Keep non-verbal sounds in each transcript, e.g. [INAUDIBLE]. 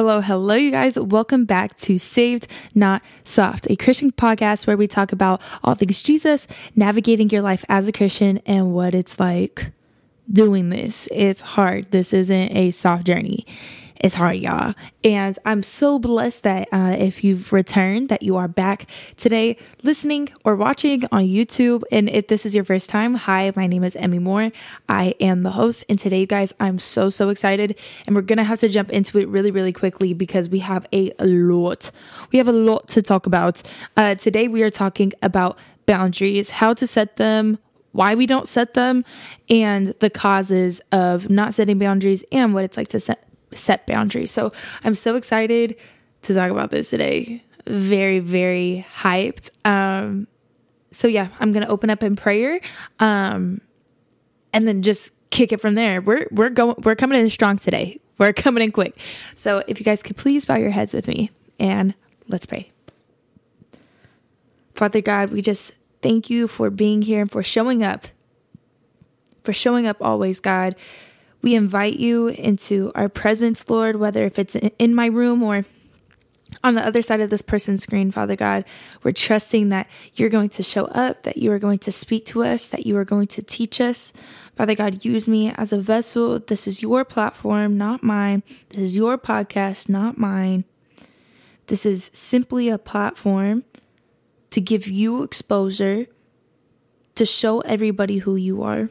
Hello, hello, you guys. Welcome back to Saved Not Soft, a Christian podcast where we talk about all things Jesus, navigating your life as a Christian, and what it's like doing this. It's hard. This isn't a soft journey. It's hard, y'all. And I'm so blessed that uh, if you've returned, that you are back today listening or watching on YouTube. And if this is your first time, hi, my name is Emmy Moore. I am the host. And today, guys, I'm so, so excited. And we're going to have to jump into it really, really quickly because we have a lot. We have a lot to talk about. Uh, today, we are talking about boundaries, how to set them, why we don't set them, and the causes of not setting boundaries and what it's like to set set boundaries. So I'm so excited to talk about this today. Very, very hyped. Um, so yeah, I'm gonna open up in prayer, um, and then just kick it from there. We're we're going we're coming in strong today. We're coming in quick. So if you guys could please bow your heads with me and let's pray. Father God, we just thank you for being here and for showing up. For showing up always, God. We invite you into our presence, Lord, whether if it's in my room or on the other side of this person's screen, Father God, we're trusting that you're going to show up, that you are going to speak to us, that you are going to teach us. Father God, use me as a vessel. This is your platform, not mine. This is your podcast, not mine. This is simply a platform to give you exposure, to show everybody who you are.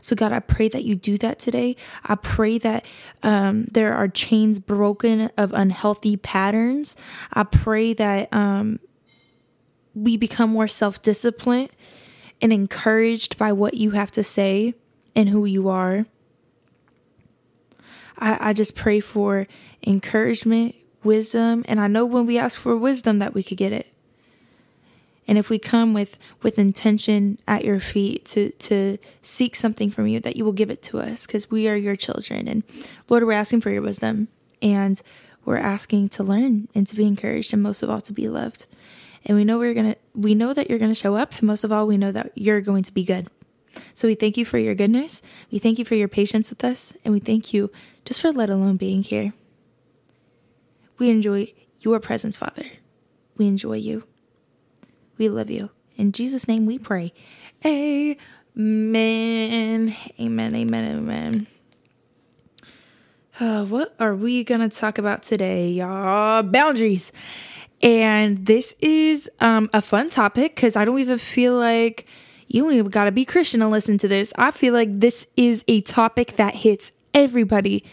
So, God, I pray that you do that today. I pray that um, there are chains broken of unhealthy patterns. I pray that um, we become more self disciplined and encouraged by what you have to say and who you are. I, I just pray for encouragement, wisdom, and I know when we ask for wisdom that we could get it and if we come with with intention at your feet to to seek something from you that you will give it to us because we are your children. And lord we're asking for your wisdom and we're asking to learn and to be encouraged and most of all to be loved. And we know we're gonna we know that you're gonna show up and most of all we know that you're going to be good. So we thank you for your goodness. We thank you for your patience with us and we thank you just for let alone being here. We enjoy your presence father. We enjoy you we love you. In Jesus' name we pray. Amen. Amen. Amen. Amen. Uh, what are we going to talk about today, y'all? Boundaries. And this is um, a fun topic because I don't even feel like you even got to be Christian to listen to this. I feel like this is a topic that hits everybody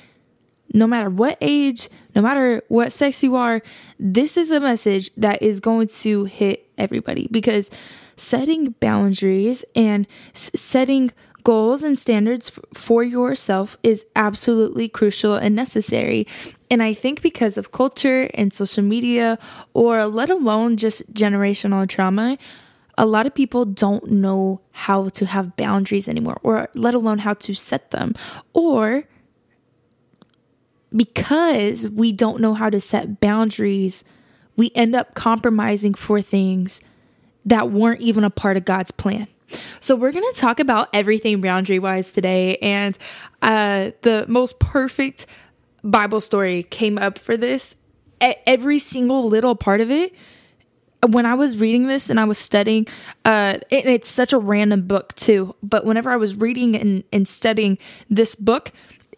no matter what age, no matter what sex you are, this is a message that is going to hit everybody because setting boundaries and s- setting goals and standards f- for yourself is absolutely crucial and necessary. And I think because of culture and social media, or let alone just generational trauma, a lot of people don't know how to have boundaries anymore, or let alone how to set them, or because we don't know how to set boundaries, we end up compromising for things that weren't even a part of God's plan. So, we're going to talk about everything boundary wise today. And uh, the most perfect Bible story came up for this. Every single little part of it when I was reading this and I was studying, uh, it, it's such a random book too. But whenever I was reading and, and studying this book,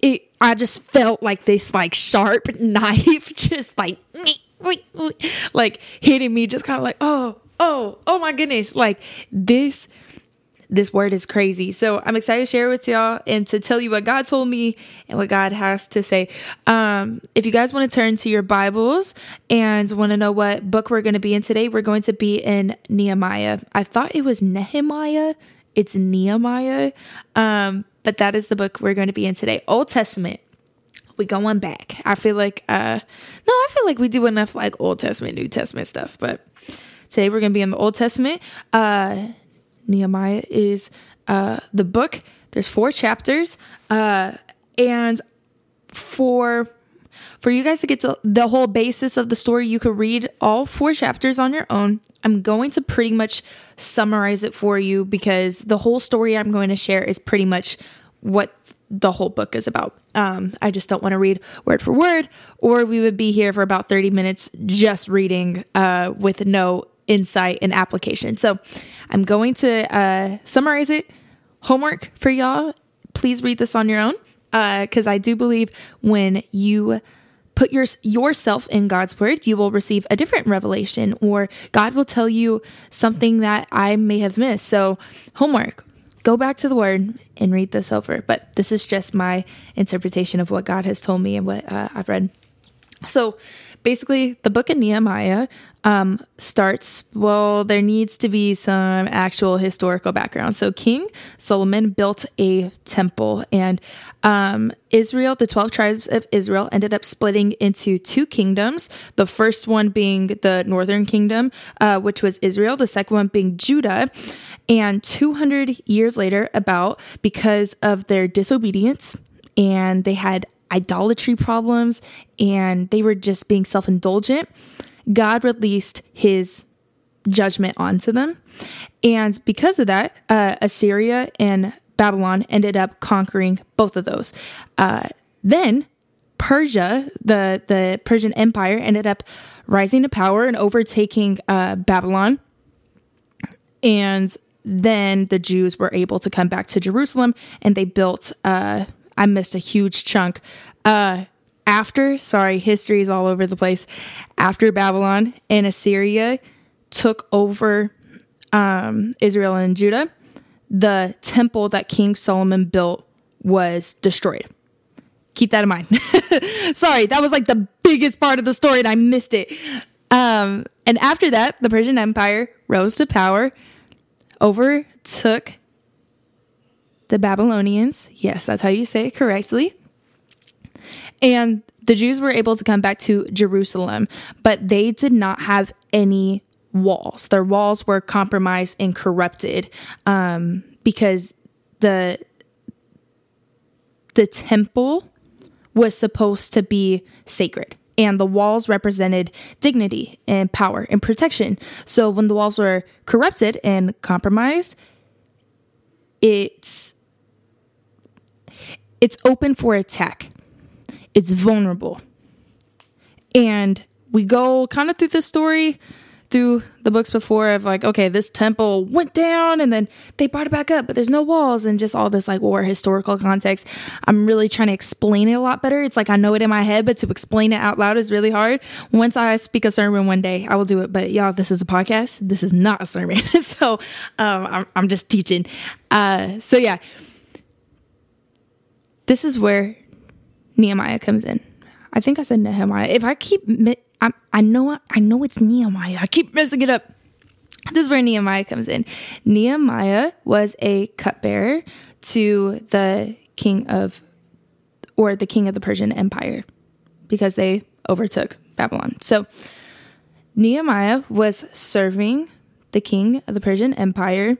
it I just felt like this like sharp [LAUGHS] knife just like [LAUGHS] like hitting me just kind of like oh oh oh my goodness like this this word is crazy. So I'm excited to share with y'all and to tell you what God told me and what God has to say. Um, if you guys want to turn to your Bibles and want to know what book we're going to be in today, we're going to be in Nehemiah. I thought it was Nehemiah. It's Nehemiah. Um, but that is the book we're going to be in today. Old Testament. We going back. I feel like uh no, I feel like we do enough like Old Testament, New Testament stuff, but today we're going to be in the Old Testament. Uh Nehemiah is uh the book. There's four chapters. Uh and for for you guys to get to the whole basis of the story, you could read all four chapters on your own. I'm going to pretty much summarize it for you because the whole story I'm going to share is pretty much what the whole book is about. Um, I just don't want to read word for word, or we would be here for about 30 minutes just reading uh, with no insight and application. So I'm going to uh, summarize it. Homework for y'all. Please read this on your own because uh, I do believe when you put your, yourself in God's word, you will receive a different revelation, or God will tell you something that I may have missed. So, homework go back to the word and read this over. But this is just my interpretation of what God has told me and what uh, I've read. So, basically, the book of Nehemiah um, starts, well, there needs to be some actual historical background. So, King Solomon built a temple, and um, Israel, the 12 tribes of Israel, ended up splitting into two kingdoms. The first one being the northern kingdom, uh, which was Israel, the second one being Judah. And 200 years later, about because of their disobedience, and they had idolatry problems and they were just being self indulgent, God released his judgment onto them. And because of that, uh, Assyria and Babylon ended up conquering both of those. Uh, then Persia, the, the Persian Empire, ended up rising to power and overtaking uh, Babylon. And then the Jews were able to come back to Jerusalem and they built, uh, I missed a huge chunk. Uh, after, sorry, history is all over the place. After Babylon and Assyria took over um, Israel and Judah, the temple that King Solomon built was destroyed. Keep that in mind. [LAUGHS] sorry, that was like the biggest part of the story and I missed it. Um, and after that, the Persian Empire rose to power, overtook the Babylonians. Yes, that's how you say it correctly. And the Jews were able to come back to Jerusalem, but they did not have any walls. Their walls were compromised and corrupted um, because the the temple was supposed to be sacred and the walls represented dignity and power and protection. So when the walls were corrupted and compromised, it's it's open for attack it's vulnerable. And we go kind of through the story through the books before of like, okay, this temple went down and then they brought it back up, but there's no walls and just all this like war historical context. I'm really trying to explain it a lot better. It's like I know it in my head, but to explain it out loud is really hard. Once I speak a sermon one day, I will do it. But y'all, this is a podcast. This is not a sermon. [LAUGHS] so um, I'm, I'm just teaching. Uh, so yeah, this is where Nehemiah comes in. I think I said Nehemiah. If I keep, I, I know, I know it's Nehemiah. I keep messing it up. This is where Nehemiah comes in. Nehemiah was a cupbearer to the king of, or the king of the Persian Empire, because they overtook Babylon. So Nehemiah was serving the king of the Persian Empire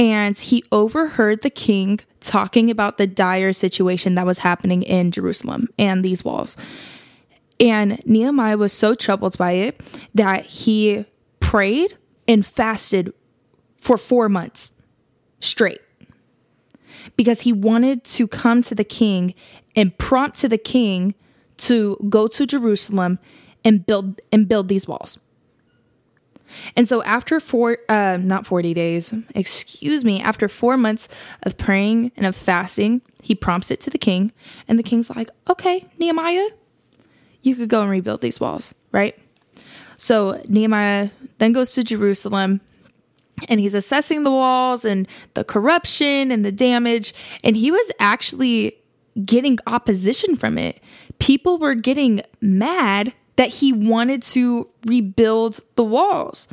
and he overheard the king talking about the dire situation that was happening in Jerusalem and these walls. And Nehemiah was so troubled by it that he prayed and fasted for four months straight because he wanted to come to the king and prompt to the king to go to Jerusalem and build and build these walls. And so after four, uh, not 40 days, excuse me, after four months of praying and of fasting, he prompts it to the king. And the king's like, okay, Nehemiah, you could go and rebuild these walls, right? So Nehemiah then goes to Jerusalem and he's assessing the walls and the corruption and the damage. And he was actually getting opposition from it. People were getting mad that he wanted to rebuild the walls.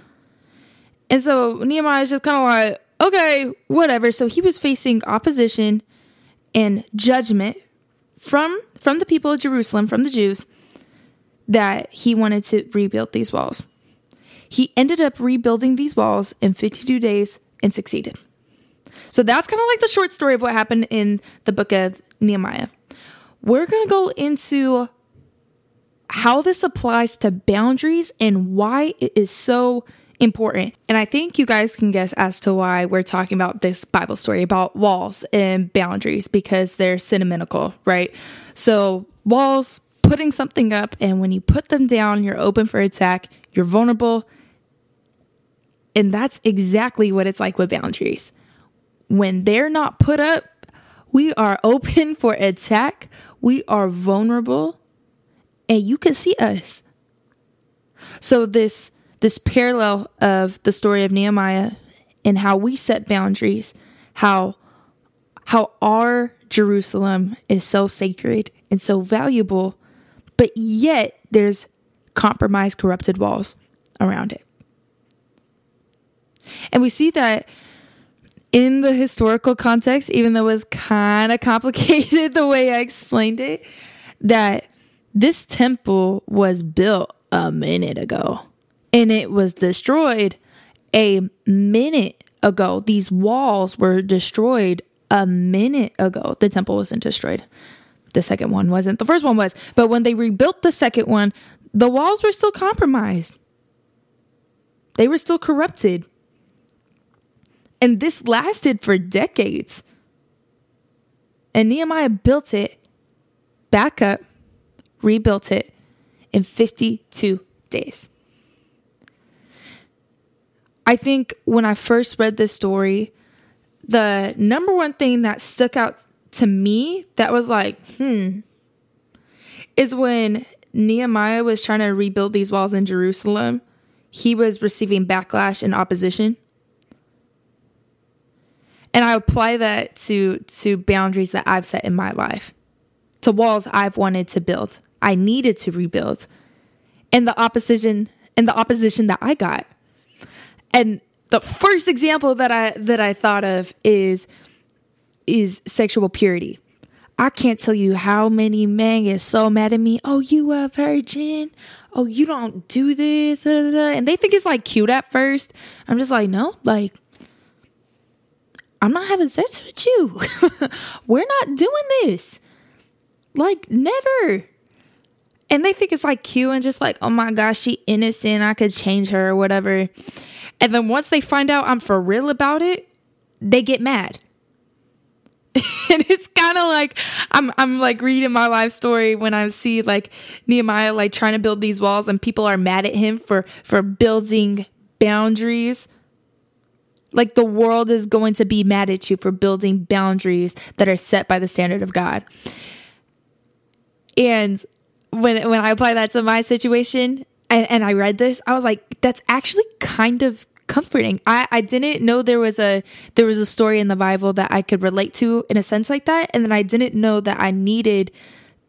And so Nehemiah is just kind of like, okay, whatever. So he was facing opposition and judgment from from the people of Jerusalem, from the Jews, that he wanted to rebuild these walls. He ended up rebuilding these walls in 52 days and succeeded. So that's kind of like the short story of what happened in the book of Nehemiah. We're going to go into how this applies to boundaries and why it is so important. And I think you guys can guess as to why we're talking about this Bible story about walls and boundaries because they're sentimental, right? So, walls, putting something up, and when you put them down, you're open for attack, you're vulnerable. And that's exactly what it's like with boundaries. When they're not put up, we are [LAUGHS] open for attack, we are vulnerable, and you can see us. So, this this parallel of the story of Nehemiah and how we set boundaries, how how our Jerusalem is so sacred and so valuable, but yet there's compromised, corrupted walls around it. And we see that in the historical context, even though it was kind of [LAUGHS] complicated the way I explained it, that this temple was built a minute ago and it was destroyed a minute ago. These walls were destroyed a minute ago. The temple wasn't destroyed. The second one wasn't. The first one was. But when they rebuilt the second one, the walls were still compromised. They were still corrupted. And this lasted for decades. And Nehemiah built it back up, rebuilt it in 52 days. I think when I first read this story, the number one thing that stuck out to me that was like, hmm, is when Nehemiah was trying to rebuild these walls in Jerusalem, he was receiving backlash and opposition. And I apply that to to boundaries that I've set in my life, to walls I've wanted to build. I needed to rebuild. And the opposition and the opposition that I got and the first example that I that I thought of is is sexual purity. I can't tell you how many men get so mad at me. Oh, you a virgin? Oh, you don't do this, and they think it's like cute at first. I'm just like, no, like I'm not having sex with you. [LAUGHS] We're not doing this. Like never. And they think it's like cute and just like, oh my gosh, she innocent. I could change her or whatever. And then once they find out I'm for real about it, they get mad. [LAUGHS] and it's kind of like I'm I'm like reading my life story when I see like Nehemiah like trying to build these walls and people are mad at him for for building boundaries. Like the world is going to be mad at you for building boundaries that are set by the standard of God. And when when I apply that to my situation, and, and I read this, I was like, that's actually kind of comforting. I, I didn't know there was a there was a story in the Bible that I could relate to in a sense like that. And then I didn't know that I needed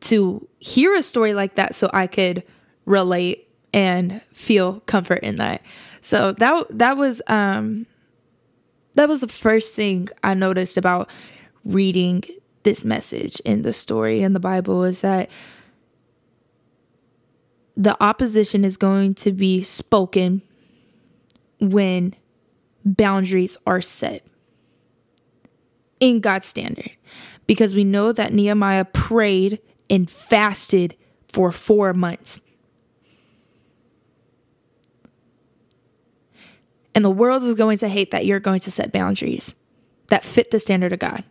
to hear a story like that so I could relate and feel comfort in that. So that that was um that was the first thing I noticed about reading this message in the story in the Bible is that the opposition is going to be spoken when boundaries are set in God's standard. Because we know that Nehemiah prayed and fasted for four months. And the world is going to hate that you're going to set boundaries that fit the standard of God.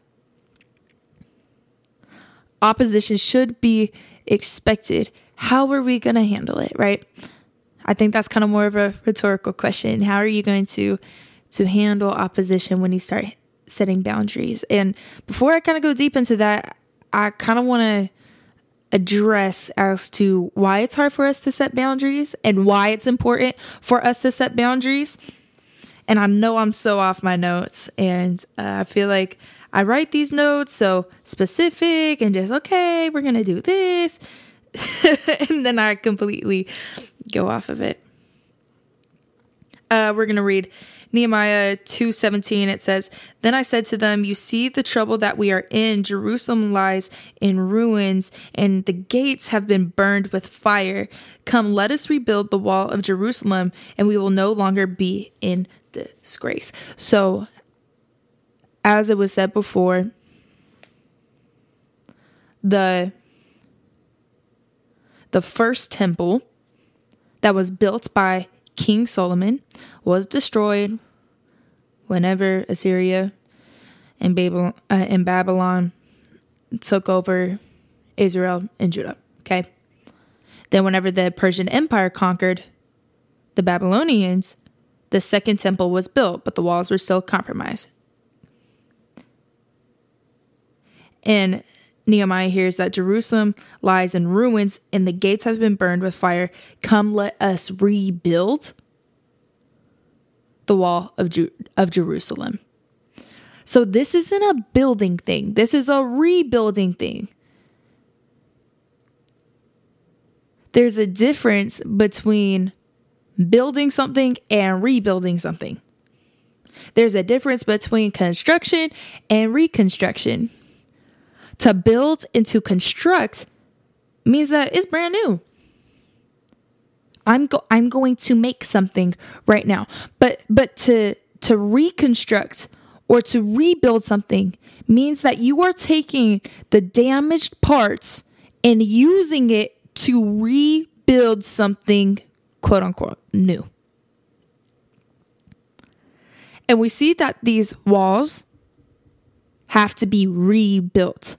Opposition should be expected how are we going to handle it, right? I think that's kind of more of a rhetorical question. How are you going to to handle opposition when you start setting boundaries? And before I kind of go deep into that, I kind of want to address as to why it's hard for us to set boundaries and why it's important for us to set boundaries. And I know I'm so off my notes, and uh, I feel like I write these notes so specific and just, okay, we're going to do this. [LAUGHS] And then I completely go off of it. Uh, we're gonna read Nehemiah 2:17 it says then I said to them you see the trouble that we are in. Jerusalem lies in ruins and the gates have been burned with fire. Come let us rebuild the wall of Jerusalem and we will no longer be in disgrace so as it was said before the the first temple that was built by King Solomon was destroyed whenever Assyria and Babylon, uh, and Babylon took over Israel and Judah. Okay. Then, whenever the Persian Empire conquered the Babylonians, the second temple was built, but the walls were still compromised. And Nehemiah hears that Jerusalem lies in ruins and the gates have been burned with fire. Come, let us rebuild the wall of, Ju- of Jerusalem. So, this isn't a building thing, this is a rebuilding thing. There's a difference between building something and rebuilding something. There's a difference between construction and reconstruction. To build and to construct means that it's brand new. I'm go- I'm going to make something right now. But but to to reconstruct or to rebuild something means that you are taking the damaged parts and using it to rebuild something quote unquote new. And we see that these walls have to be rebuilt.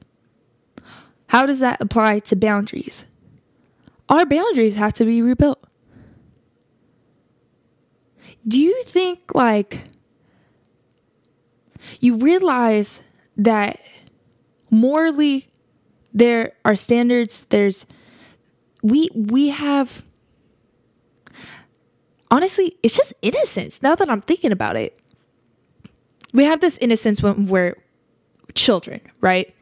How does that apply to boundaries? Our boundaries have to be rebuilt. Do you think, like, you realize that morally there are standards, there's, we, we have, honestly, it's just innocence now that I'm thinking about it. We have this innocence when we're children, right?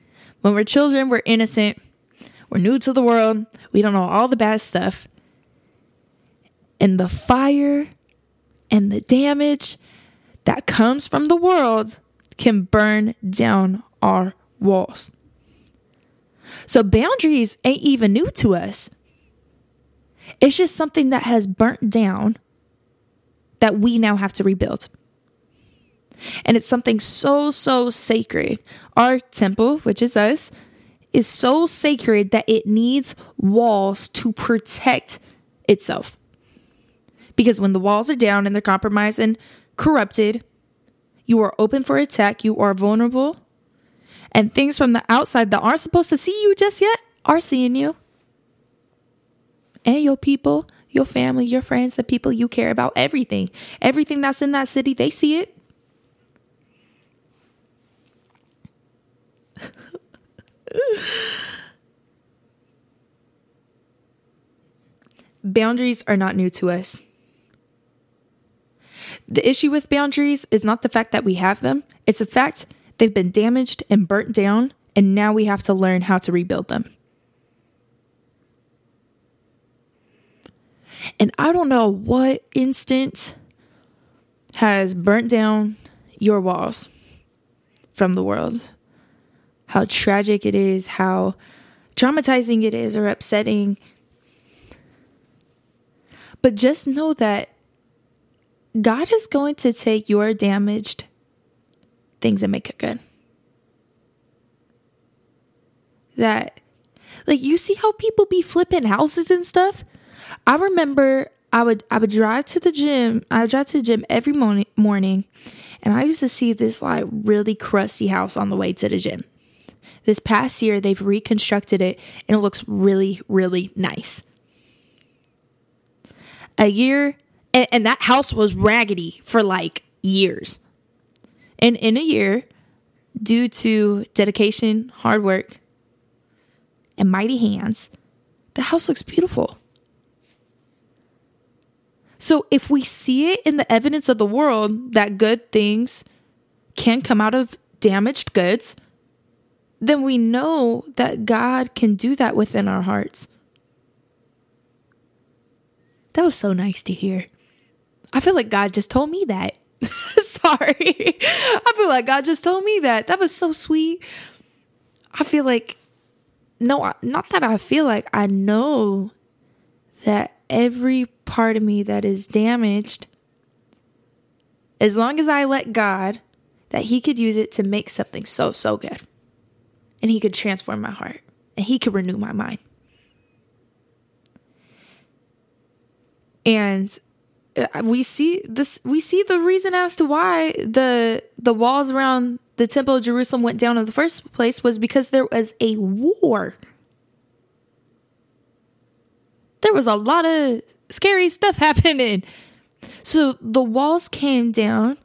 When we're children, we're innocent. We're new to the world. We don't know all the bad stuff. And the fire and the damage that comes from the world can burn down our walls. So boundaries ain't even new to us. It's just something that has burnt down that we now have to rebuild. And it's something so, so sacred. Our temple, which is us, is so sacred that it needs walls to protect itself. Because when the walls are down and they're compromised and corrupted, you are open for attack, you are vulnerable, and things from the outside that aren't supposed to see you just yet are seeing you. And your people, your family, your friends, the people you care about, everything. Everything that's in that city, they see it. Boundaries are not new to us. The issue with boundaries is not the fact that we have them, it's the fact they've been damaged and burnt down, and now we have to learn how to rebuild them. And I don't know what instant has burnt down your walls from the world how tragic it is, how traumatizing it is, or upsetting. But just know that God is going to take your damaged things and make it good. That, like, you see how people be flipping houses and stuff? I remember I would I would drive to the gym. I would drive to the gym every morning morning, and I used to see this like really crusty house on the way to the gym. This past year, they've reconstructed it and it looks really, really nice. A year, and, and that house was raggedy for like years. And in a year, due to dedication, hard work, and mighty hands, the house looks beautiful. So if we see it in the evidence of the world that good things can come out of damaged goods, then we know that God can do that within our hearts. That was so nice to hear. I feel like God just told me that. [LAUGHS] Sorry. I feel like God just told me that. That was so sweet. I feel like, no, not that I feel like, I know that every part of me that is damaged, as long as I let God, that He could use it to make something so, so good and He could transform my heart and He could renew my mind. And uh, we see this we see the reason as to why the the walls around the temple of Jerusalem went down in the first place was because there was a war. There was a lot of scary stuff [LAUGHS] happening. So the walls came down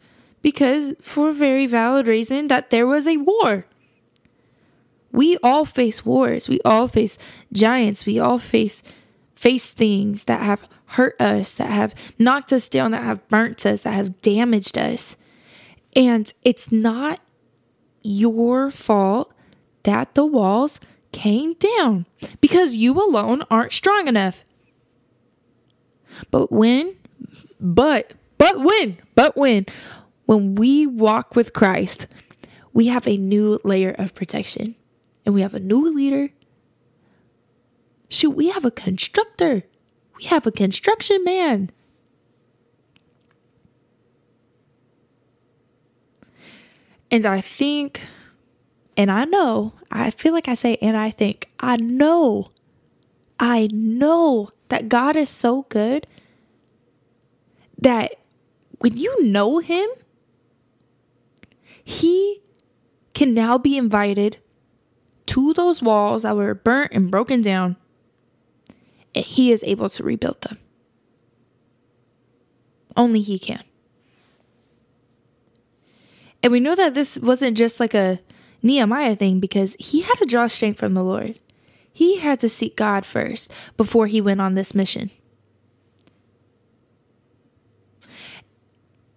because for a very valid reason that there was a war. We all face wars. We all face giants. We all face face things that have hurt us, that have knocked us down, that have burnt us, that have damaged us. And it's not your fault that the walls came down because you alone aren't strong enough. But when, but, but when, but when, when we walk with Christ, we have a new layer of protection and we have a new leader. Shoot, we have a constructor. We have a construction man. And I think, and I know, I feel like I say, and I think, I know, I know that God is so good that when you know Him, He can now be invited to those walls that were burnt and broken down, and He is able to rebuild them. Only He can. And we know that this wasn't just like a Nehemiah thing because he had to draw strength from the Lord. He had to seek God first before he went on this mission.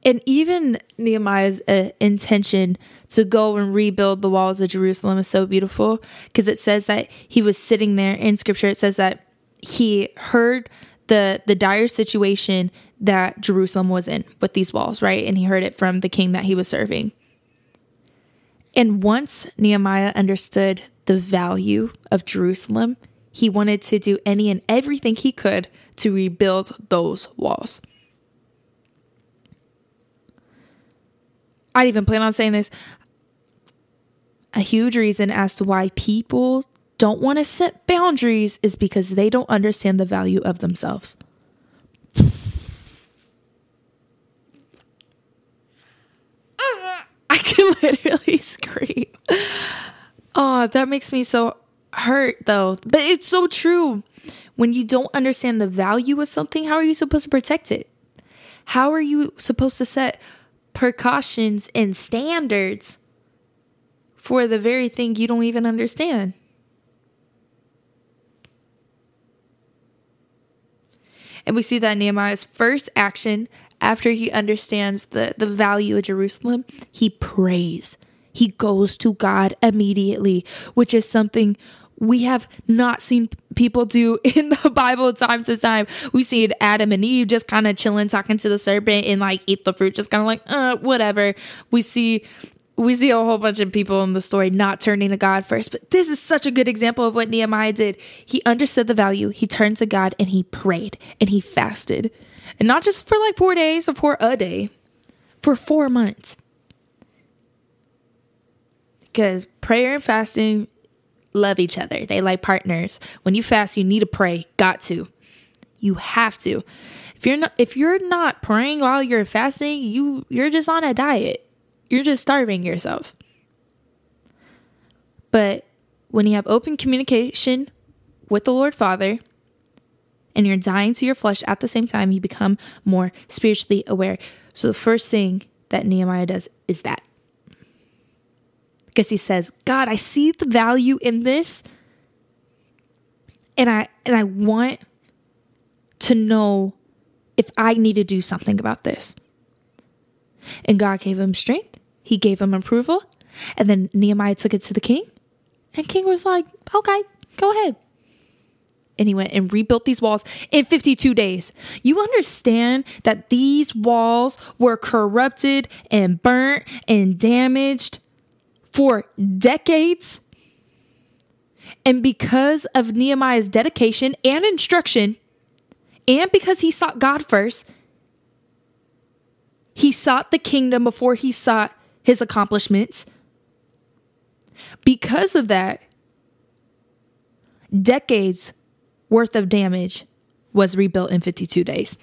And even Nehemiah's uh, intention to go and rebuild the walls of Jerusalem is so beautiful because it says that he was sitting there in scripture. It says that he heard the the dire situation that Jerusalem was in with these walls, right? And he heard it from the king that he was serving. And once Nehemiah understood the value of Jerusalem, he wanted to do any and everything he could to rebuild those walls. I'd even plan on saying this. A huge reason as to why people don't want to set boundaries is because they don't understand the value of themselves. [LAUGHS] I can literally scream. Oh, that makes me so hurt though. But it's so true. When you don't understand the value of something, how are you supposed to protect it? How are you supposed to set precautions and standards for the very thing you don't even understand? And we see that Nehemiah's first action after he understands the, the value of Jerusalem, he prays. He goes to God immediately, which is something we have not seen people do [LAUGHS] in the Bible time to time. We see Adam and Eve just kind of chilling, talking to the serpent and like eat the fruit, just kind of like, uh, whatever. We see we see a whole bunch of people in the story not turning to God first, but this is such a good example of what Nehemiah did. He understood the value, he turned to God and he prayed and he fasted. And not just for like four days or for a day, for four months. Because prayer and fasting love each other, they like partners. When you fast, you need to pray. Got to. You have to. If you're not if you're not praying while you're fasting, you you're just on a diet. You're just starving yourself. But when you have open communication with the Lord Father, and you're dying to your flesh at the same time, you become more spiritually aware. So the first thing that Nehemiah does is that. Because he says, God, I see the value in this. And I and I want to know if I need to do something about this. And God gave him strength. He gave him approval. And then Nehemiah took it to the king. And king was like, okay, go ahead and he went and rebuilt these walls in 52 days. You understand that these walls were corrupted and burnt and damaged for decades? And because of Nehemiah's dedication and instruction, and because he sought God first, he sought the kingdom before he sought his accomplishments. Because of that, decades worth of damage was rebuilt in 52 days.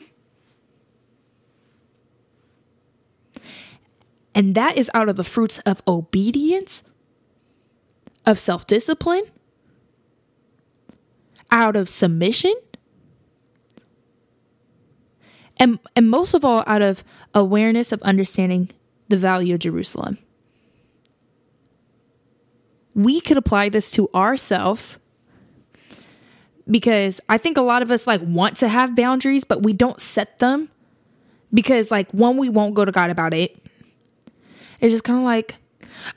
And that is out of the fruits of obedience, of self discipline, out of submission, and, and most of all, out of awareness of understanding the value of Jerusalem. We could apply this to ourselves because I think a lot of us like want to have boundaries, but we don't set them because like one, we won't go to God about it. It's just kind of like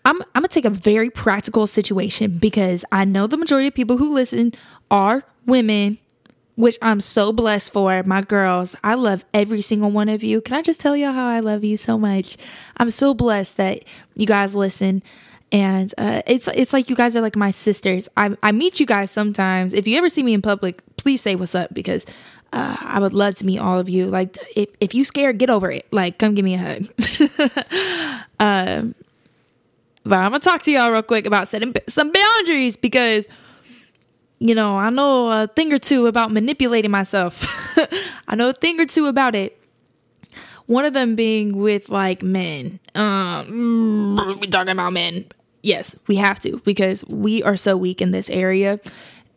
I'm I'm gonna take a very practical situation because I know the majority of people who listen are women, which I'm so blessed for. My girls, I love every single one of you. Can I just tell y'all how I love you so much? I'm so blessed that you guys listen. And uh, it's it's like you guys are like my sisters. I, I meet you guys sometimes. If you ever see me in public, please say what's up because uh, I would love to meet all of you. Like, if, if you scared, get over it. Like, come give me a hug. [LAUGHS] um, but I'm gonna talk to y'all real quick about setting some boundaries because, you know, I know a thing or two about manipulating myself. [LAUGHS] I know a thing or two about it. One of them being with like men. Um, we talking about men. Yes, we have to because we are so weak in this area,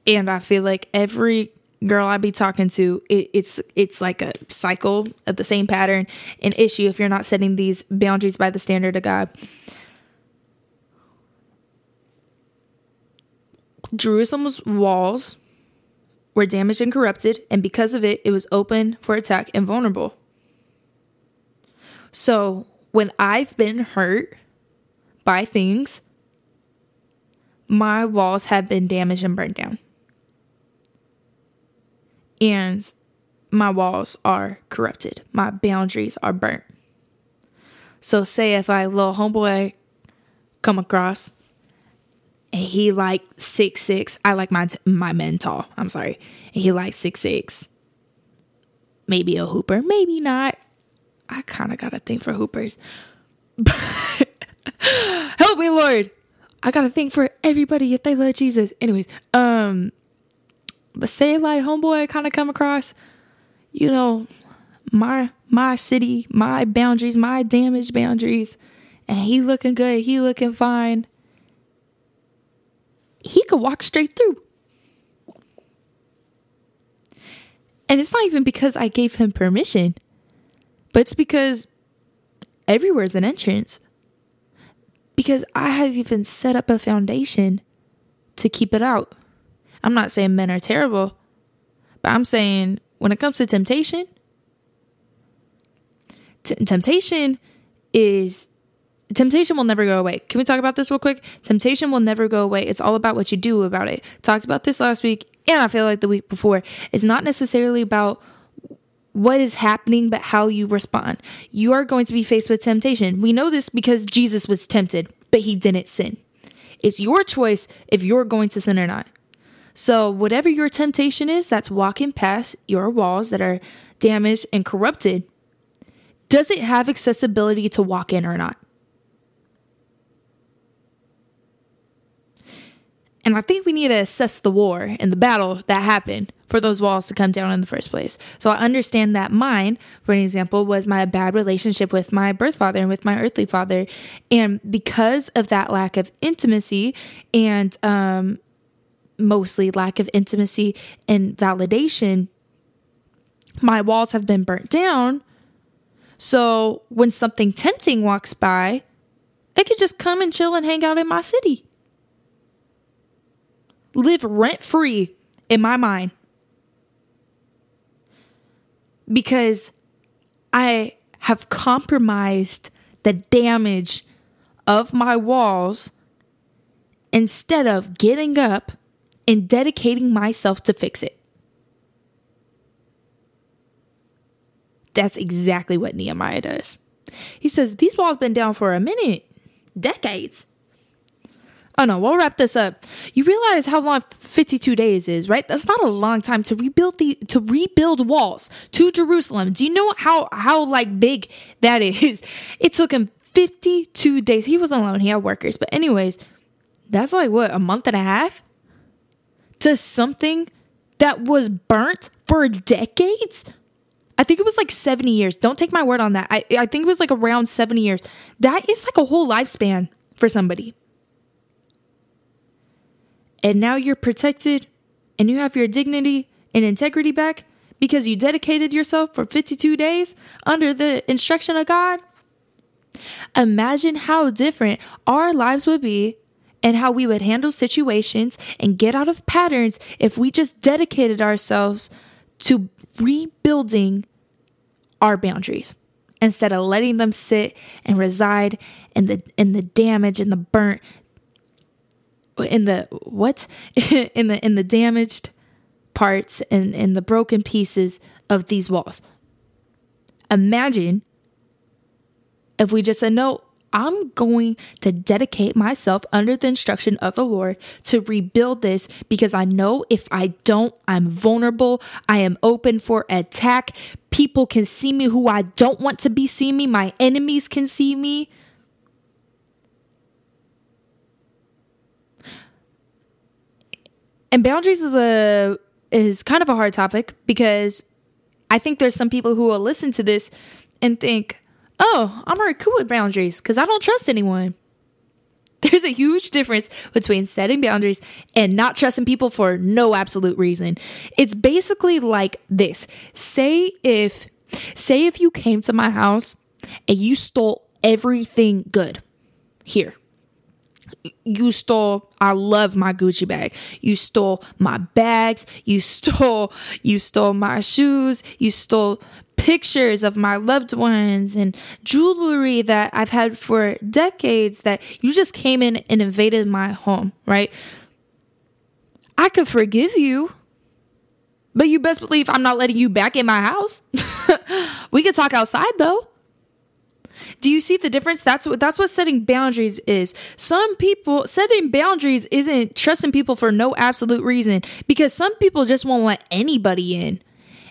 and I feel like every girl I be talking to, it, it's it's like a cycle of the same pattern, an issue if you're not setting these boundaries by the standard of God. Jerusalem's walls were damaged and corrupted, and because of it, it was open for attack and vulnerable. So when I've been hurt by things, my walls have been damaged and burned down and my walls are corrupted. My boundaries are burnt. So say if I little homeboy come across he like six six, I like my my men tall. I'm sorry, and he like six six. Maybe a hooper, maybe not. I kind of got a thing for hoopers. [LAUGHS] Help me, Lord. I got a thing for everybody if they love Jesus. Anyways, um, but say like homeboy kind of come across, you know, my my city, my boundaries, my damaged boundaries, and he looking good, he looking fine. He could walk straight through. And it's not even because I gave him permission, but it's because everywhere's an entrance. Because I have even set up a foundation to keep it out. I'm not saying men are terrible, but I'm saying when it comes to temptation, t- temptation is temptation will never go away. Can we talk about this real quick? Temptation will never go away. It's all about what you do about it. Talked about this last week, and I feel like the week before. It's not necessarily about what is happening, but how you respond. You are going to be faced with temptation. We know this because Jesus was tempted, but he didn't sin. It's your choice if you're going to sin or not. So, whatever your temptation is that's walking past your walls that are damaged and corrupted, does it have accessibility to walk in or not? And I think we need to assess the war and the battle that happened for those walls to come down in the first place. So I understand that mine, for an example, was my bad relationship with my birth father and with my earthly father. And because of that lack of intimacy and um, mostly lack of intimacy and validation, my walls have been burnt down. So when something tempting walks by, it could just come and chill and hang out in my city. Live rent free in my mind. Because I have compromised the damage of my walls instead of getting up and dedicating myself to fix it. That's exactly what Nehemiah does. He says, These walls been down for a minute, decades. Oh no, we'll wrap this up. You realize how long 52 days is, right? That's not a long time to rebuild the to rebuild walls to Jerusalem. Do you know how how like big that is? [LAUGHS] It took him 52 days. He was alone, he had workers. But anyways, that's like what, a month and a half? to something that was burnt for decades? I think it was like 70 years. Don't take my word on that. I, I think it was like around 70 years. That is like a whole lifespan for somebody. And now you're protected and you have your dignity and integrity back because you dedicated yourself for 52 days under the instruction of God. Imagine how different our lives would be and how we would handle situations and get out of patterns if we just dedicated ourselves to rebuilding our boundaries instead of letting them sit and reside in the in the damage and the burnt in the what [LAUGHS] in the in the damaged parts and in the broken pieces of these walls imagine if we just said no I'm going to dedicate myself under the instruction of the Lord to rebuild this because I know if I don't, I'm vulnerable. I am open for attack. People can see me who I don't want to be seeing me. My enemies can see me. And boundaries is a is kind of a hard topic because I think there's some people who will listen to this and think, oh, I'm already cool with boundaries because I don't trust anyone. [LAUGHS] There's a huge difference between setting boundaries and not trusting people for no absolute reason. It's basically like this. Say if say if you came to my house and you stole everything good here you stole i love my gucci bag. You stole my bags. You stole you stole my shoes. You stole pictures of my loved ones and jewelry that i've had for decades that you just came in and invaded my home right? I could forgive you but you best believe i'm not letting you back in my house. [LAUGHS] We could talk outside though do you see the difference? That's what that's what setting boundaries is. Some people setting boundaries isn't trusting people for no absolute reason because some people just won't let anybody in.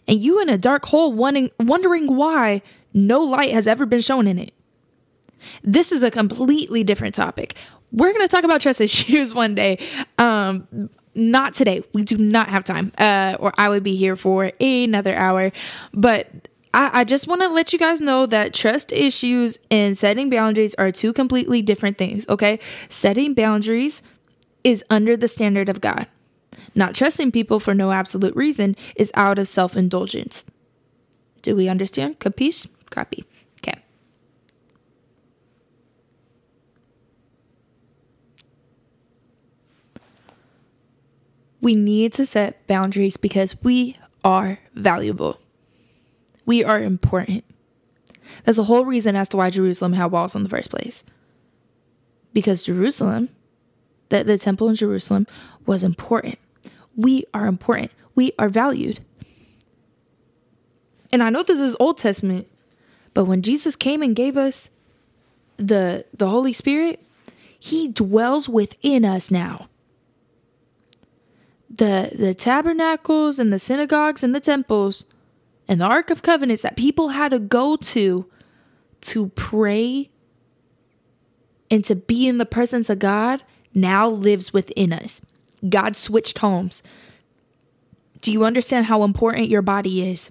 And you in a dark hole wondering wondering why no light has ever been shown in it. This is a completely different topic. We're going to talk about trust [LAUGHS] issues one day. Um not today. We do not have time. Uh or I would be here for another hour. But I, I just want to let you guys know that trust issues and setting boundaries are two completely different things, okay? Setting boundaries is under the standard of God. Not trusting people for no absolute reason is out of self indulgence. Do we understand? Capiche? Copy. Okay. We need to set boundaries because we are valuable. We are important. That's the whole reason as to why Jerusalem had walls in the first place. Because Jerusalem, the, the temple in Jerusalem, was important. We are important. We are valued. And I know this is Old Testament, but when Jesus came and gave us the the Holy Spirit, he dwells within us now. The the tabernacles and the synagogues and the temples and the Ark of Covenants that people had to go to to pray and to be in the presence of God now lives within us. God switched homes. Do you understand how important your body is?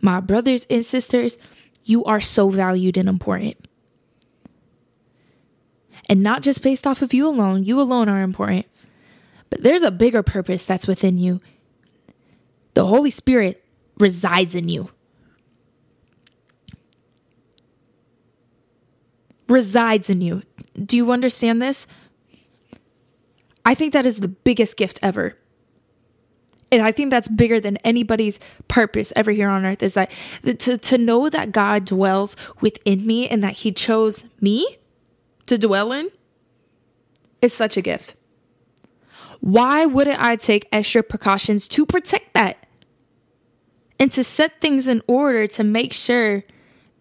My brothers and sisters, you are so valued and important. And not just based off of you alone, you alone are important. But there's a bigger purpose that's within you, the Holy Spirit resides in you. Resides in you. Do you understand this? I think that is the biggest gift ever. And I think that's bigger than anybody's purpose ever here on earth is that to, to know that God dwells within me and that He chose me to dwell in is such a gift. Why wouldn't I take extra precautions to protect that? And to set things in order to make sure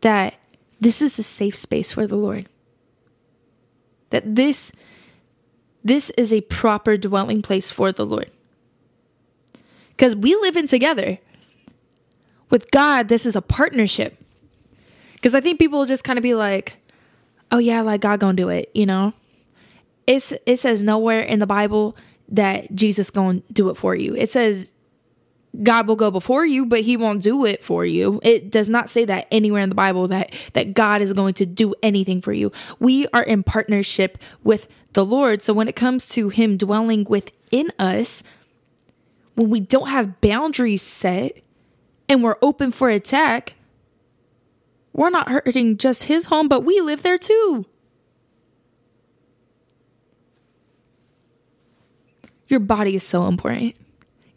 that this is a safe space for the Lord. That this this is a proper dwelling place for the Lord. Cuz we live in together. With God, this is a partnership. Cuz I think people will just kind of be like, "Oh yeah, like God going to do it," you know? It's it says nowhere in the Bible that Jesus going to do it for you. It says God will go before you, but he won't do it for you. It does not say that anywhere in the Bible that that God is going to do anything for you. We are in partnership with the Lord. So when it comes to him dwelling within us, when we don't have boundaries set and we're open for attack, we're not hurting just his home, but we live there too. Your body is so important.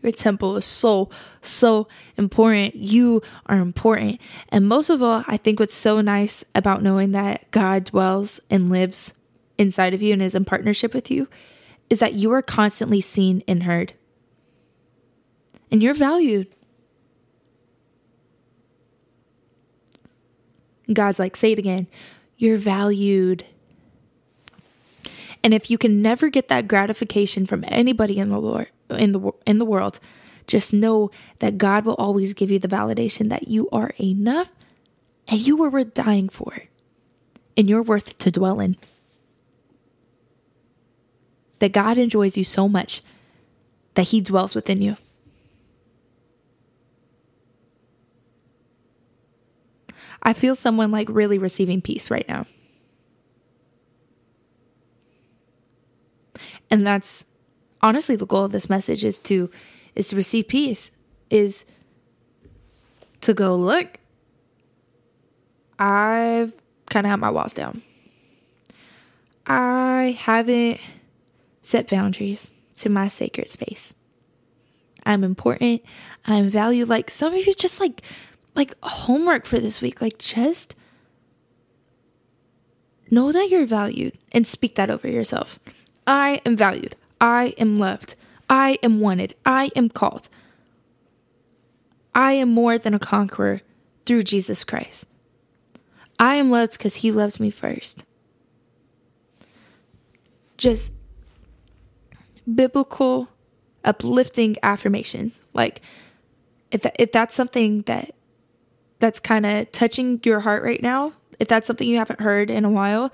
Your temple is so, so important. You are important. And most of all, I think what's so nice about knowing that God dwells and lives inside of you and is in partnership with you is that you are constantly seen and heard. And you're valued. God's like, say it again. You're valued. And if you can never get that gratification from anybody in the Lord, in the in the world, just know that God will always give you the validation that you are enough and you were worth dying for. And you're worth to dwell in. That God enjoys you so much that he dwells within you. I feel someone like really receiving peace right now. And that's honestly the goal of this message is to is to receive peace is to go look I've kind of had my walls down. I haven't set boundaries to my sacred space. I'm important. I'm valued. Like some of you just like like homework for this week. Like just know that you're valued and speak that over yourself. I am valued. I am loved. I am wanted. I am called. I am more than a conqueror through Jesus Christ. I am loved because he loves me first. Just biblical, uplifting affirmations. Like, if, that, if that's something that that's kind of touching your heart right now, if that's something you haven't heard in a while,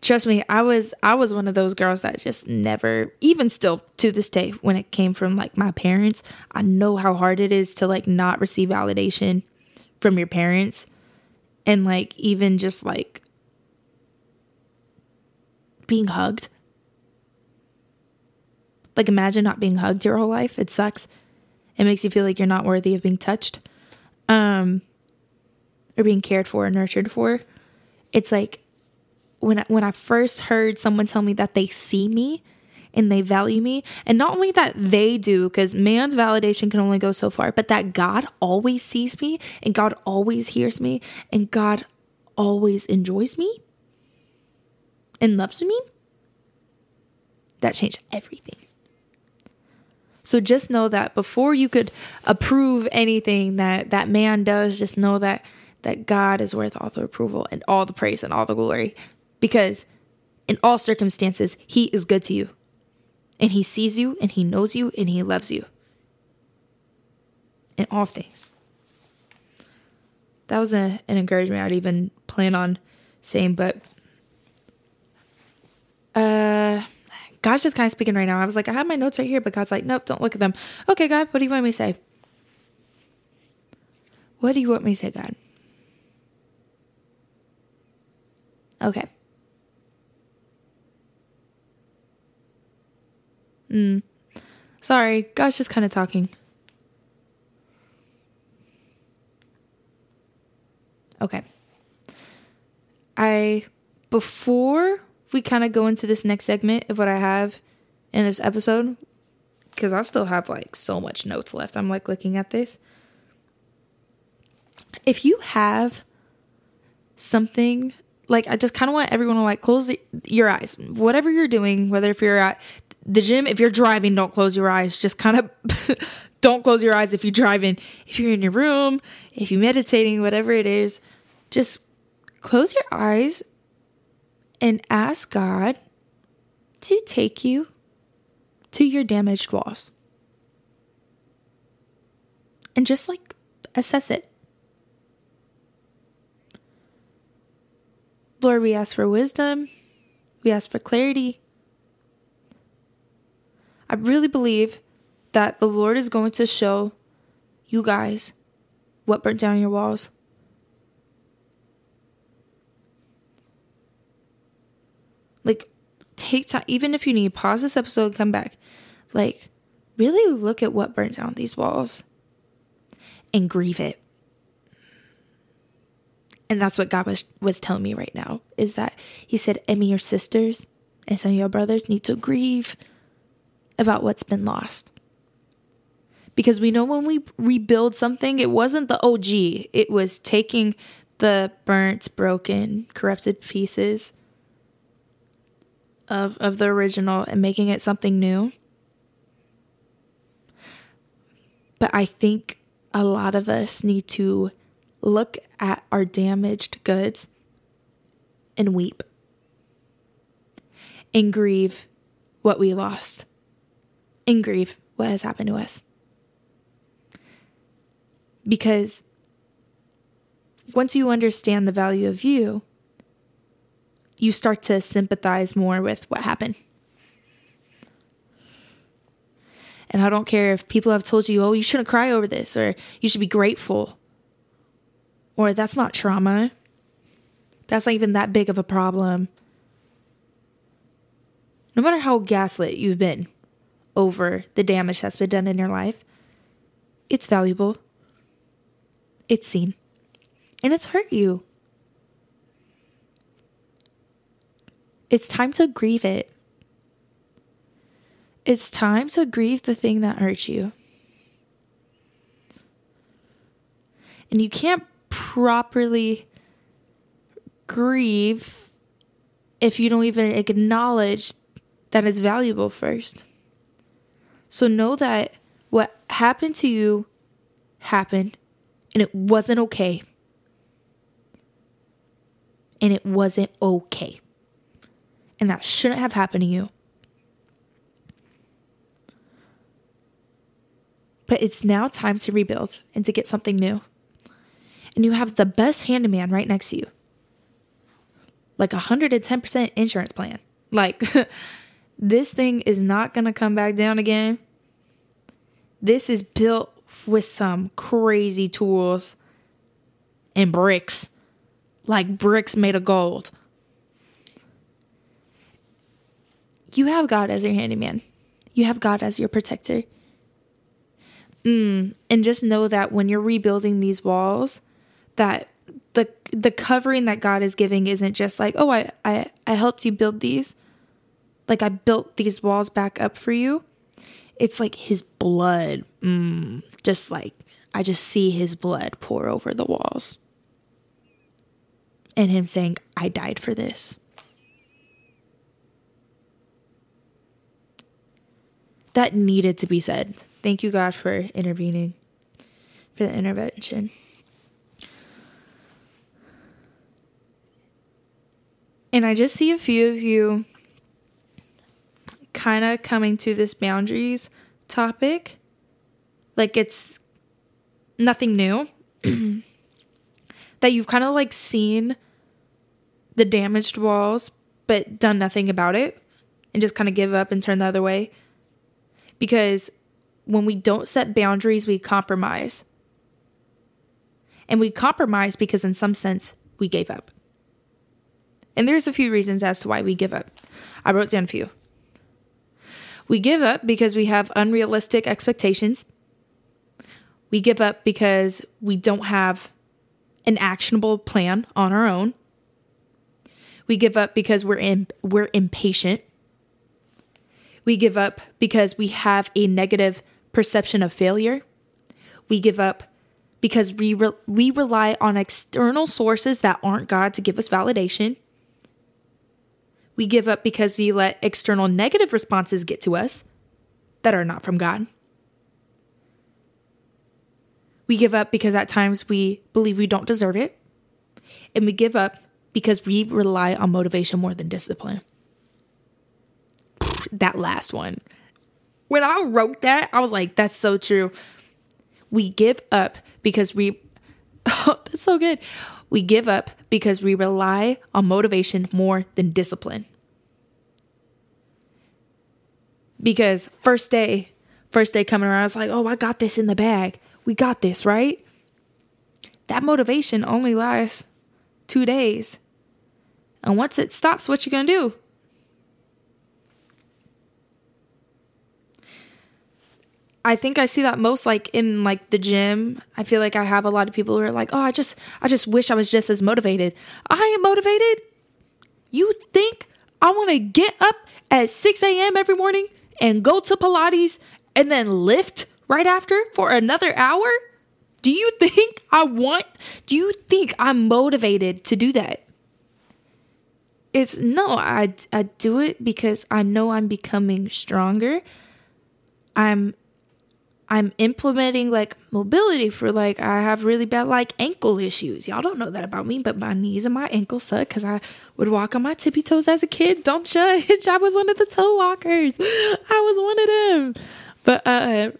trust me i was i was one of those girls that just never even still to this day when it came from like my parents i know how hard it is to like not receive validation from your parents. And like even just like being hugged. Like imagine not being hugged your whole life. It sucks. It makes you feel like you're not worthy of being touched um or being cared for or nurtured for. It's like when I, when I first heard someone tell me that they see me and they value me, and not only that they do, because man's validation can only go so far, but that God always sees me and God always hears me and God always enjoys me and loves me, that changed everything. So just know that before you could approve anything that that man does, just know that that God is worth all the approval and all the praise and all the glory because in all circumstances, He is good to you. And He sees you, and He knows you, and He loves you. In all things. That was a, an encouragement I'd even plan on saying, but uh, God's just kind of speaking right now. I was like, I have my notes right here, but God's like, nope, don't look at them. Okay, God, what do you want me to say? What do you want me to say, God? Okay. Mm. Sorry, God's just kind of talking. Okay. I, before we kind of go into this next segment of what I have in this episode, because I still have like so much notes left. I'm like looking at this. If you have something like I just kind of want everyone to like close your eyes, whatever you're doing, whether if you're at the gym, if you're driving, don't close your eyes. Just kind of [LAUGHS] don't close your eyes if you're driving. If you're in your room, if you're meditating, whatever it is, just close your eyes and ask God to take you to your damaged walls. And just like assess it. Lord, we ask for wisdom. We ask for clarity. I really believe that the Lord is going to show You guys, what burnt down your walls? Like, take time, even if you need, pause this episode, and come back. Like, really look at what burnt down these walls and grieve it. And that's what God was, was telling me right now is that He said, Emmy, your sisters and some of your brothers need to grieve about what's been lost. Because we know when we rebuild something, it wasn't the OG, it was taking the burnt, broken, corrupted pieces of, of the original and making it something new. But I think a lot of us need to look at our damaged goods and weep and grieve what we lost and grieve what has happened to us. Because once you understand the value of you, you start to sympathize more with what happened. And I don't care if people have told you, oh, you shouldn't cry over this, or you should be grateful, or that's not trauma. That's not even that big of a problem. No matter how gaslit you've been over the damage that's been done in your life, it's valuable. It's seen. And it's hurt you. It's time to grieve it. It's time to grieve the thing that hurt you. And you can't properly grieve if you don't even acknowledge that it's valuable first. So know that what happened to you happened and it wasn't okay. And it wasn't okay and that shouldn't have happened to you. But it's now time to rebuild and to get something new. And you have the best handyman right next to you. Like a 110% insurance plan. Like, [LAUGHS] this thing is not going to come back down again. This is built with some crazy tools and bricks, like bricks made of gold. you have God as your handyman. You have God as your protector. Mm, and just know that when you're rebuilding these walls, that the the covering that God is giving isn't just like, oh, I I, I helped you build these. Like I built these walls back up for you. It's like his blood. Mm, just like I just see his blood pour over the walls. And him saying, I died for this. that needed to be said. Thank you, God, for intervening, for the intervention. And I just see a few of you kind of coming to this boundaries topic. Like it's nothing new. [CLEARS THROAT] that you've kind of like seen the damaged walls, but done nothing about it and just kind of give up and turn the other way because when we don't set boundaries, we compromise. And we compromise because, in some sense, we gave up. And there's a few reasons as to why we give up. I wrote down a few. We give up because we have unrealistic expectations. We give up because we don't have an actionable plan on our own. We give up because we're in, we're impatient. We give up because we have a negative perception of failure. We give up because we, re- we rely on external sources that aren't God to give us validation. We give up because we let external negative responses get to us that are not from God. We give up because at times we believe we don't deserve it. And we give up because we rely on motivation more than discipline [SIGHS] that last one. When I wrote that, I was like, that's so true. We give up because we, oh, [LAUGHS] that's so good. We give up because we rely on motivation more than discipline. Because first day, first day coming around, I was like, oh, I got this in the bag. We got this, right? That motivation only lasts two days. And once it stops, what you gonna do? I think I see that most like in like the gym. I feel like I have a lot of people who are like, "Oh, I just I just wish I was just as motivated." I ain't motivated. You think I want to get up at 6 a.m. every morning and go to Pilates and then lift right after for another hour? Do you think I want, do you think I'm motivated to do that? It's no, I, I do it because I know I'm becoming stronger. I'm I'm implementing like mobility for like I have really bad like ankle issues. Y'all don't know that about me, but my knees and my ankles suck because I would walk on my tippy toes as a kid. Don't judge. [LAUGHS] I was one of the toe walkers. I was one of them. But uh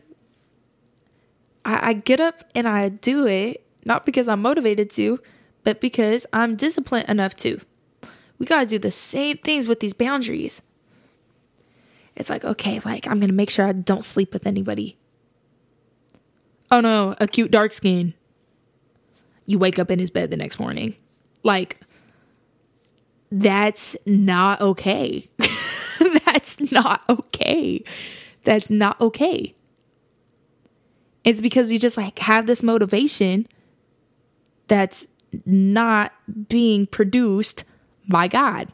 I, I get up and I do it, not because I'm motivated to, but because I'm disciplined enough to. We gotta do the same things with these boundaries. It's like, okay, like I'm gonna make sure I don't sleep with anybody oh no, acute dark skin. You wake up in his bed the next morning. Like, that's not okay. [LAUGHS] that's not okay. That's not okay. It's because we just like have this motivation that's not being produced by God.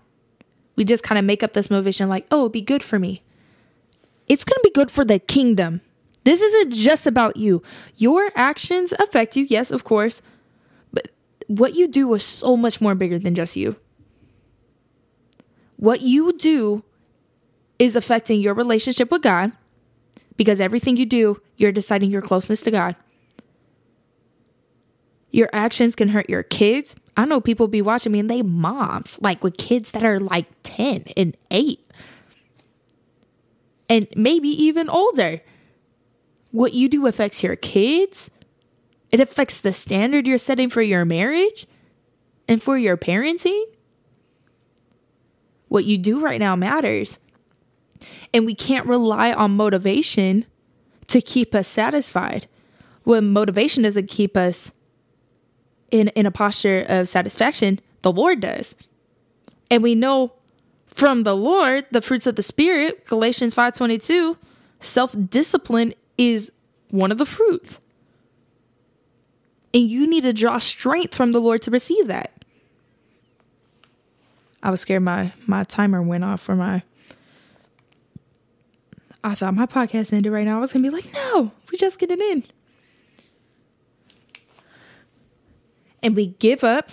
We just kind of make up this motivation like, oh, it'd be good for me. It's going to be good for the kingdom. This isn't just about you. Your actions affect you, yes, of course, but what you do is so much more bigger than just you. What you do is affecting your relationship with God because everything you do, you're deciding your closeness to God. Your actions can hurt your kids. I know people be watching me and they moms, like with kids that are like 10 and 8 and maybe even older what you do affects your kids. It affects the standard you're setting for your marriage and for your parenting. What you do right now matters. And we can't rely on motivation to keep us satisfied. When motivation doesn't keep us in, in a posture of satisfaction, the Lord does. And we know from the Lord the fruits of the Spirit, Galatians 5:22, self-discipline is one of the fruits. And you need to draw strength from the Lord to receive that. I was scared my my timer went off for my I thought my podcast ended right now. I was gonna be like, no, we just get it in. And we give up.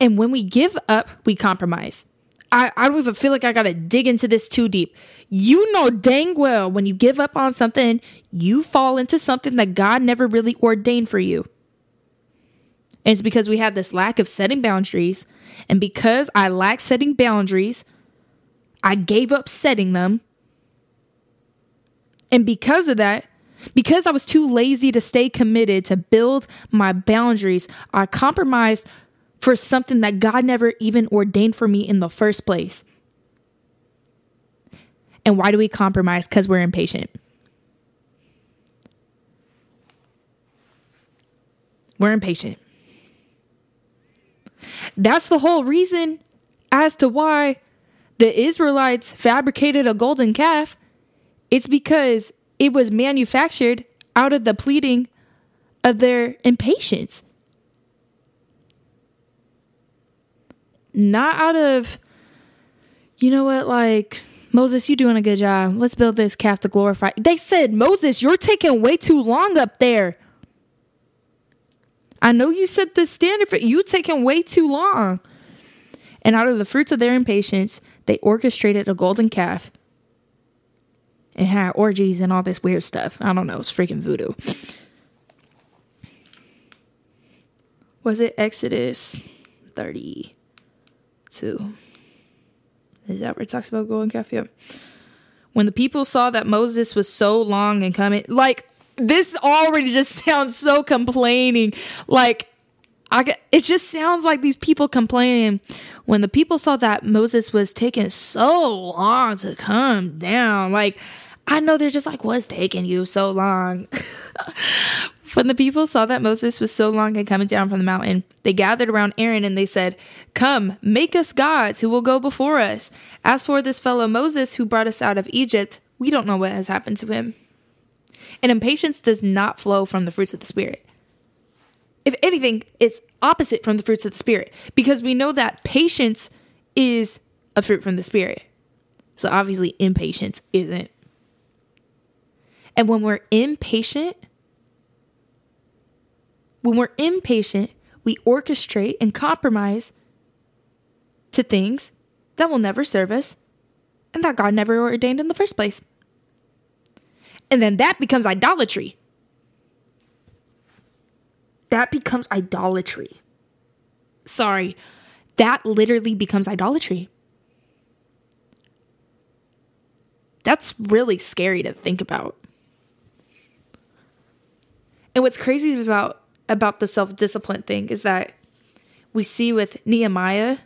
And when we give up, we compromise. I, I don't even feel like I gotta dig into this too deep. You know dang well when you give up on something, you fall into something that God never really ordained for you. And it's because we have this lack of setting boundaries. And because I lack setting boundaries, I gave up setting them. And because of that, because I was too lazy to stay committed to build my boundaries, I compromised for something that God never even ordained for me in the first place. And why do we compromise? Because we're impatient. We're impatient. That's the whole reason as to why the Israelites fabricated a golden calf. It's because it was manufactured out of the pleading of their impatience. Not out of, you know what, like, Moses, you doing a good job. Let's build this calf to glorify. They said, Moses, you're taking way too long up there. I know you set the standard for you taking way too long. And out of the fruits of their impatience, they orchestrated a golden calf and had orgies and all this weird stuff. I don't know, it's freaking voodoo. Was it Exodus 30? To. Is that where it talks about golden calf? When the people saw that Moses was so long and coming, like this already just [LAUGHS] sounds so complaining. Like I, it just sounds like these people complaining. When the people saw that Moses was taking so long to come down, like I know they're just like, what's taking you so long? [LAUGHS] When the people saw that Moses was so long in coming down from the mountain, they gathered around Aaron and they said, Come, make us gods who will go before us. As for this fellow Moses who brought us out of Egypt, we don't know what has happened to him. And impatience does not flow from the fruits of the Spirit. If anything, it's opposite from the fruits of the Spirit because we know that patience is a fruit from the Spirit. So obviously, impatience isn't. And when we're impatient, when we're impatient, we orchestrate and compromise to things that will never serve us and that God never ordained in the first place. And then that becomes idolatry. That becomes idolatry. Sorry, that literally becomes idolatry. That's really scary to think about. And what's crazy about about the self-discipline thing is that we see with Nehemiah,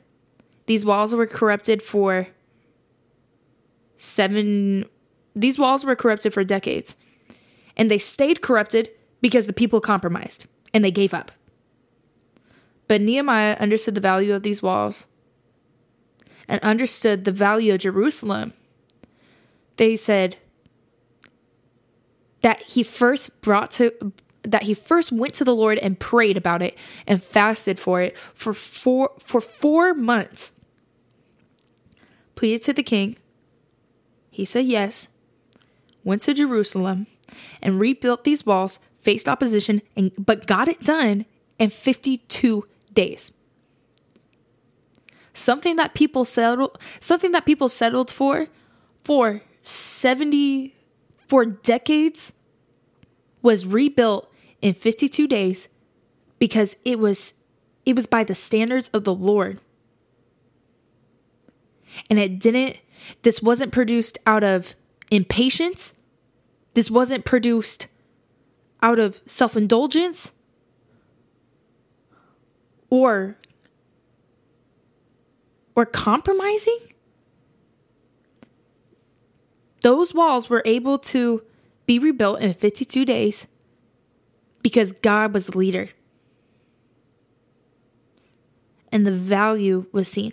these walls were corrupted for seven these walls were corrupted for decades. And they stayed corrupted because the people compromised and they gave up. But Nehemiah understood the value of these walls and understood the value of Jerusalem. They said that he first brought to that he first went to the Lord and prayed about it and fasted for it for four for 4 months. Pleaded to the king. He said yes. Went to Jerusalem and rebuilt these walls, faced opposition and but got it done in 52 days. Something that people settled something that people settled for for 70 for decades was rebuilt in 52 days because it was it was by the standards of the Lord. And it didn't this wasn't produced out of impatience. This wasn't produced out of self-indulgence or or compromising. Those walls were able to be rebuilt in 52 days because God was the leader. And the value was seen.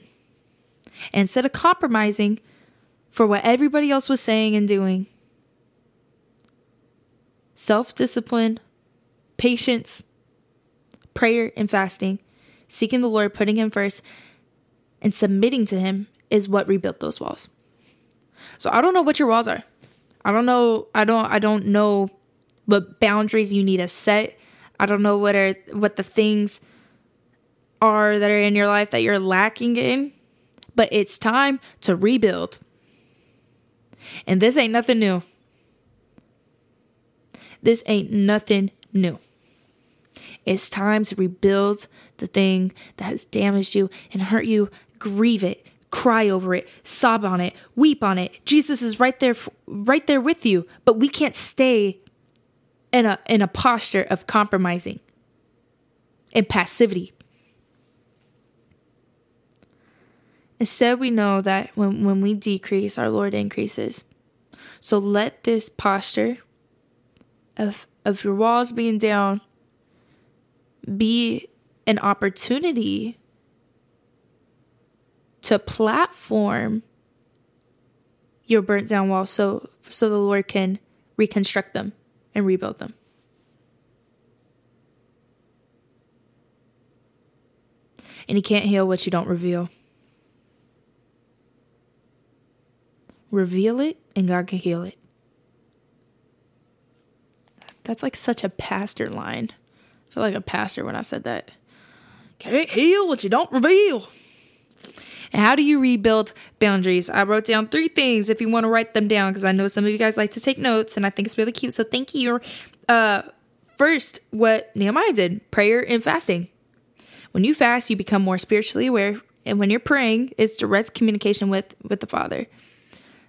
And instead of compromising for what everybody else was saying and doing, self discipline, patience, prayer, and fasting, seeking the Lord, putting Him first, and submitting to Him is what rebuilt those walls. So I don't know what your walls are. I don't know. I don't. I don't know what boundaries you need to set. I don't know what are what the things are that are in your life that you're lacking in, but it's time to rebuild. And this ain't nothing new. This ain't nothing new. It's time to rebuild the thing that has damaged you and hurt you. Grieve it, cry over it, sob on it, weep on it. Jesus is right there right there with you, but we can't stay in a in a posture of compromising and passivity. Instead, we know that when, when we decrease, our Lord increases. So let this posture of of your walls being down be an opportunity to platform your burnt down walls so so the Lord can reconstruct them and rebuild them. And you can't heal what you don't reveal. Reveal it, and God can heal it. That's like such a pastor line. I feel like a pastor when I said that. Can't heal what you don't reveal. And how do you rebuild boundaries? I wrote down three things if you want to write them down because I know some of you guys like to take notes and I think it's really cute. So thank you. Uh, first, what Nehemiah did prayer and fasting. When you fast, you become more spiritually aware. And when you're praying, it's direct communication with, with the Father.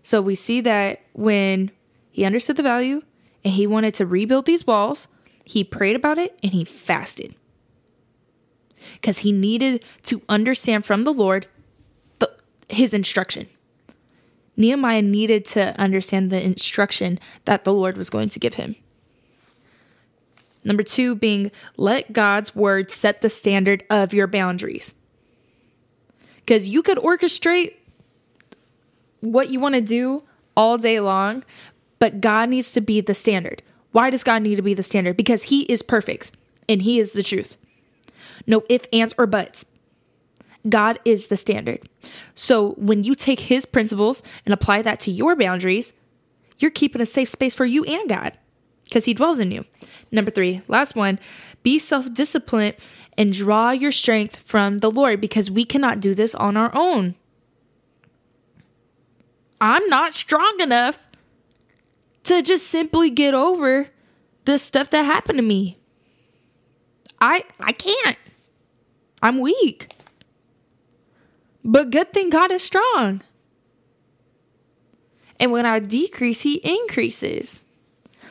So we see that when he understood the value and he wanted to rebuild these walls, he prayed about it and he fasted because he needed to understand from the Lord his instruction. Nehemiah needed to understand the instruction that the Lord was going to give him. Number two being let God's word set the standard of your boundaries. Because you could orchestrate what you want to do all day long, but God needs to be the standard. Why does God need to be the standard? Because He is perfect and He is the truth. No ifs, ands, or buts. God is the standard. So when you take His principles and apply that to your boundaries, you're keeping a safe space for you and God because He dwells in you. Number three, last one, be self disciplined and draw your strength from the Lord because we cannot do this on our own. I'm not strong enough to just simply get over the stuff that happened to me. I I can't. I'm weak. But good thing God is strong. And when I decrease, he increases.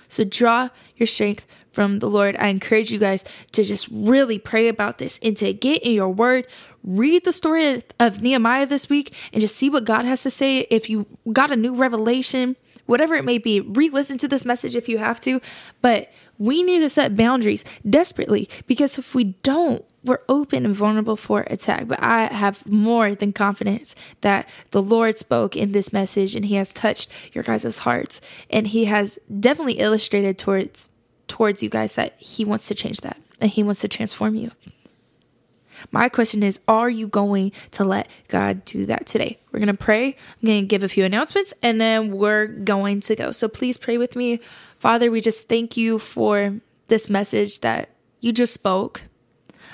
So draw your strength from the Lord. I encourage you guys to just really pray about this and to get in your word. Read the story of Nehemiah this week and just see what God has to say. If you got a new revelation, whatever it may be, re listen to this message if you have to. But we need to set boundaries desperately because if we don't, we're open and vulnerable for attack. But I have more than confidence that the Lord spoke in this message and He has touched your guys' hearts. And He has definitely illustrated towards towards you guys that He wants to change that and He wants to transform you. My question is Are you going to let God do that today? We're going to pray. I'm going to give a few announcements and then we're going to go. So please pray with me. Father, we just thank you for this message that you just spoke.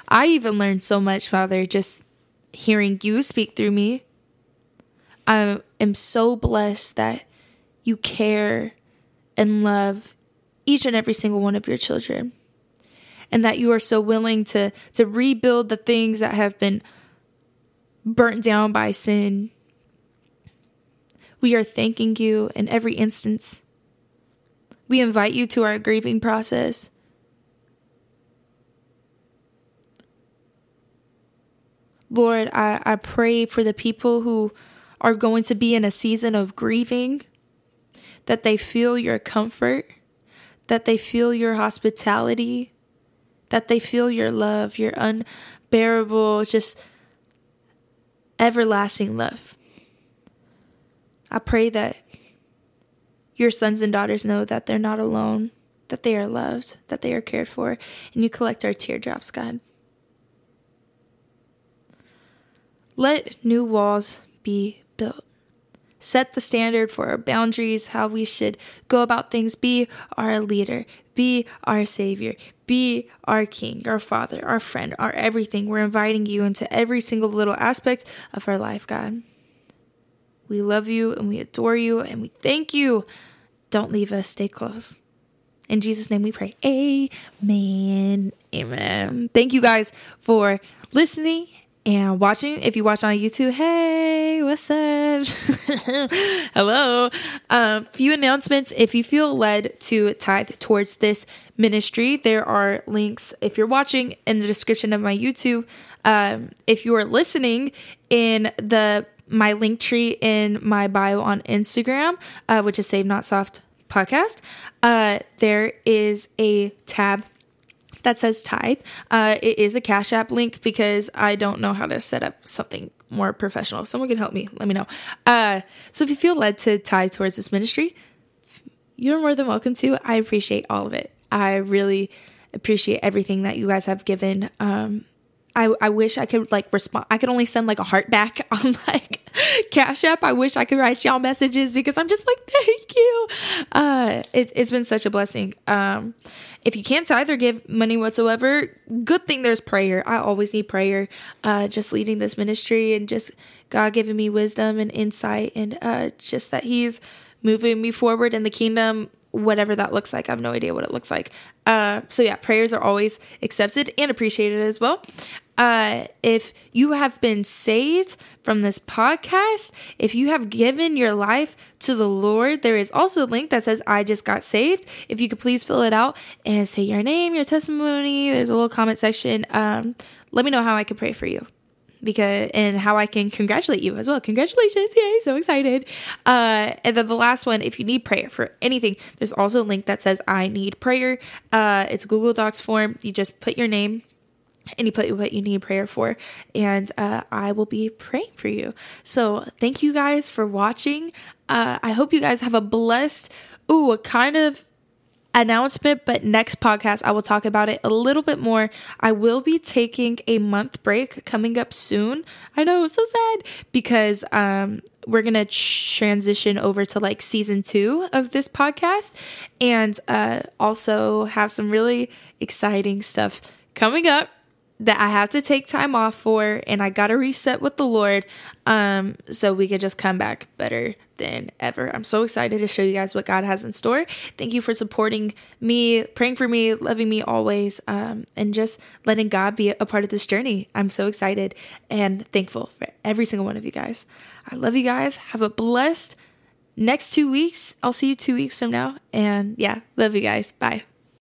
I even learned so much, Father, just hearing you speak through me. I am so blessed that you care and love each and every single one of your children. And that you are so willing to, to rebuild the things that have been burnt down by sin. We are thanking you in every instance. We invite you to our grieving process. Lord, I, I pray for the people who are going to be in a season of grieving, that they feel your comfort, that they feel your hospitality, that they feel your love, your unbearable, just everlasting love. I pray that your sons and daughters know that they're not alone, that they are loved, that they are cared for, and you collect our teardrops, God. Let new walls be built. Set the standard for our boundaries, how we should go about things. Be our leader, be our savior, be our king, our father, our friend, our everything. We're inviting you into every single little aspect of our life, God. We love you and we adore you and we thank you. Don't leave us, stay close. In Jesus' name we pray. Amen. Amen. Thank you guys for listening and watching. If you watch on YouTube, hey, what's up? [LAUGHS] Hello. A um, few announcements. If you feel led to tithe towards this ministry, there are links if you're watching in the description of my YouTube. Um, if you are listening in the my link tree in my bio on Instagram, uh, which is Save Not Soft podcast, uh, there is a tab that says tithe. Uh, it is a Cash App link because I don't know how to set up something more professional. If someone can help me, let me know. Uh, so if you feel led to tithe towards this ministry, you're more than welcome to. I appreciate all of it. I really appreciate everything that you guys have given. Um, I, I wish I could like respond. I could only send like a heart back [LAUGHS] on like Cash App. I wish I could write y'all messages because I'm just like, thank you. Uh, it, it's been such a blessing. Um, if you can't either give money whatsoever, good thing there's prayer. I always need prayer. Uh, just leading this ministry and just God giving me wisdom and insight and uh, just that He's moving me forward in the kingdom whatever that looks like. I have no idea what it looks like. Uh, so yeah, prayers are always accepted and appreciated as well. Uh, if you have been saved from this podcast, if you have given your life to the Lord, there is also a link that says, I just got saved. If you could please fill it out and say your name, your testimony, there's a little comment section. Um, let me know how I can pray for you. because and how I can congratulate you as well. Congratulations! Yay! So excited. Uh, and then the last one, if you need prayer for anything, there's also a link that says I need prayer. Uh, it's Google Docs form. You just put your name and you put what you need prayer for, and uh, I will be praying for you. So thank you guys for watching. Uh, I hope you guys have a blessed, ooh, a kind of announcement, but next podcast I will talk about it a little bit more. I will be taking a month break coming up soon. I know, so sad because um we're gonna transition over to like season two of this podcast and uh also have some really exciting stuff coming up that I have to take time off for and I got to reset with the Lord um so we could just come back better than ever. I'm so excited to show you guys what God has in store. Thank you for supporting me, praying for me, loving me always um and just letting God be a part of this journey. I'm so excited and thankful for every single one of you guys. I love you guys. Have a blessed next 2 weeks. I'll see you 2 weeks from now and yeah, love you guys. Bye.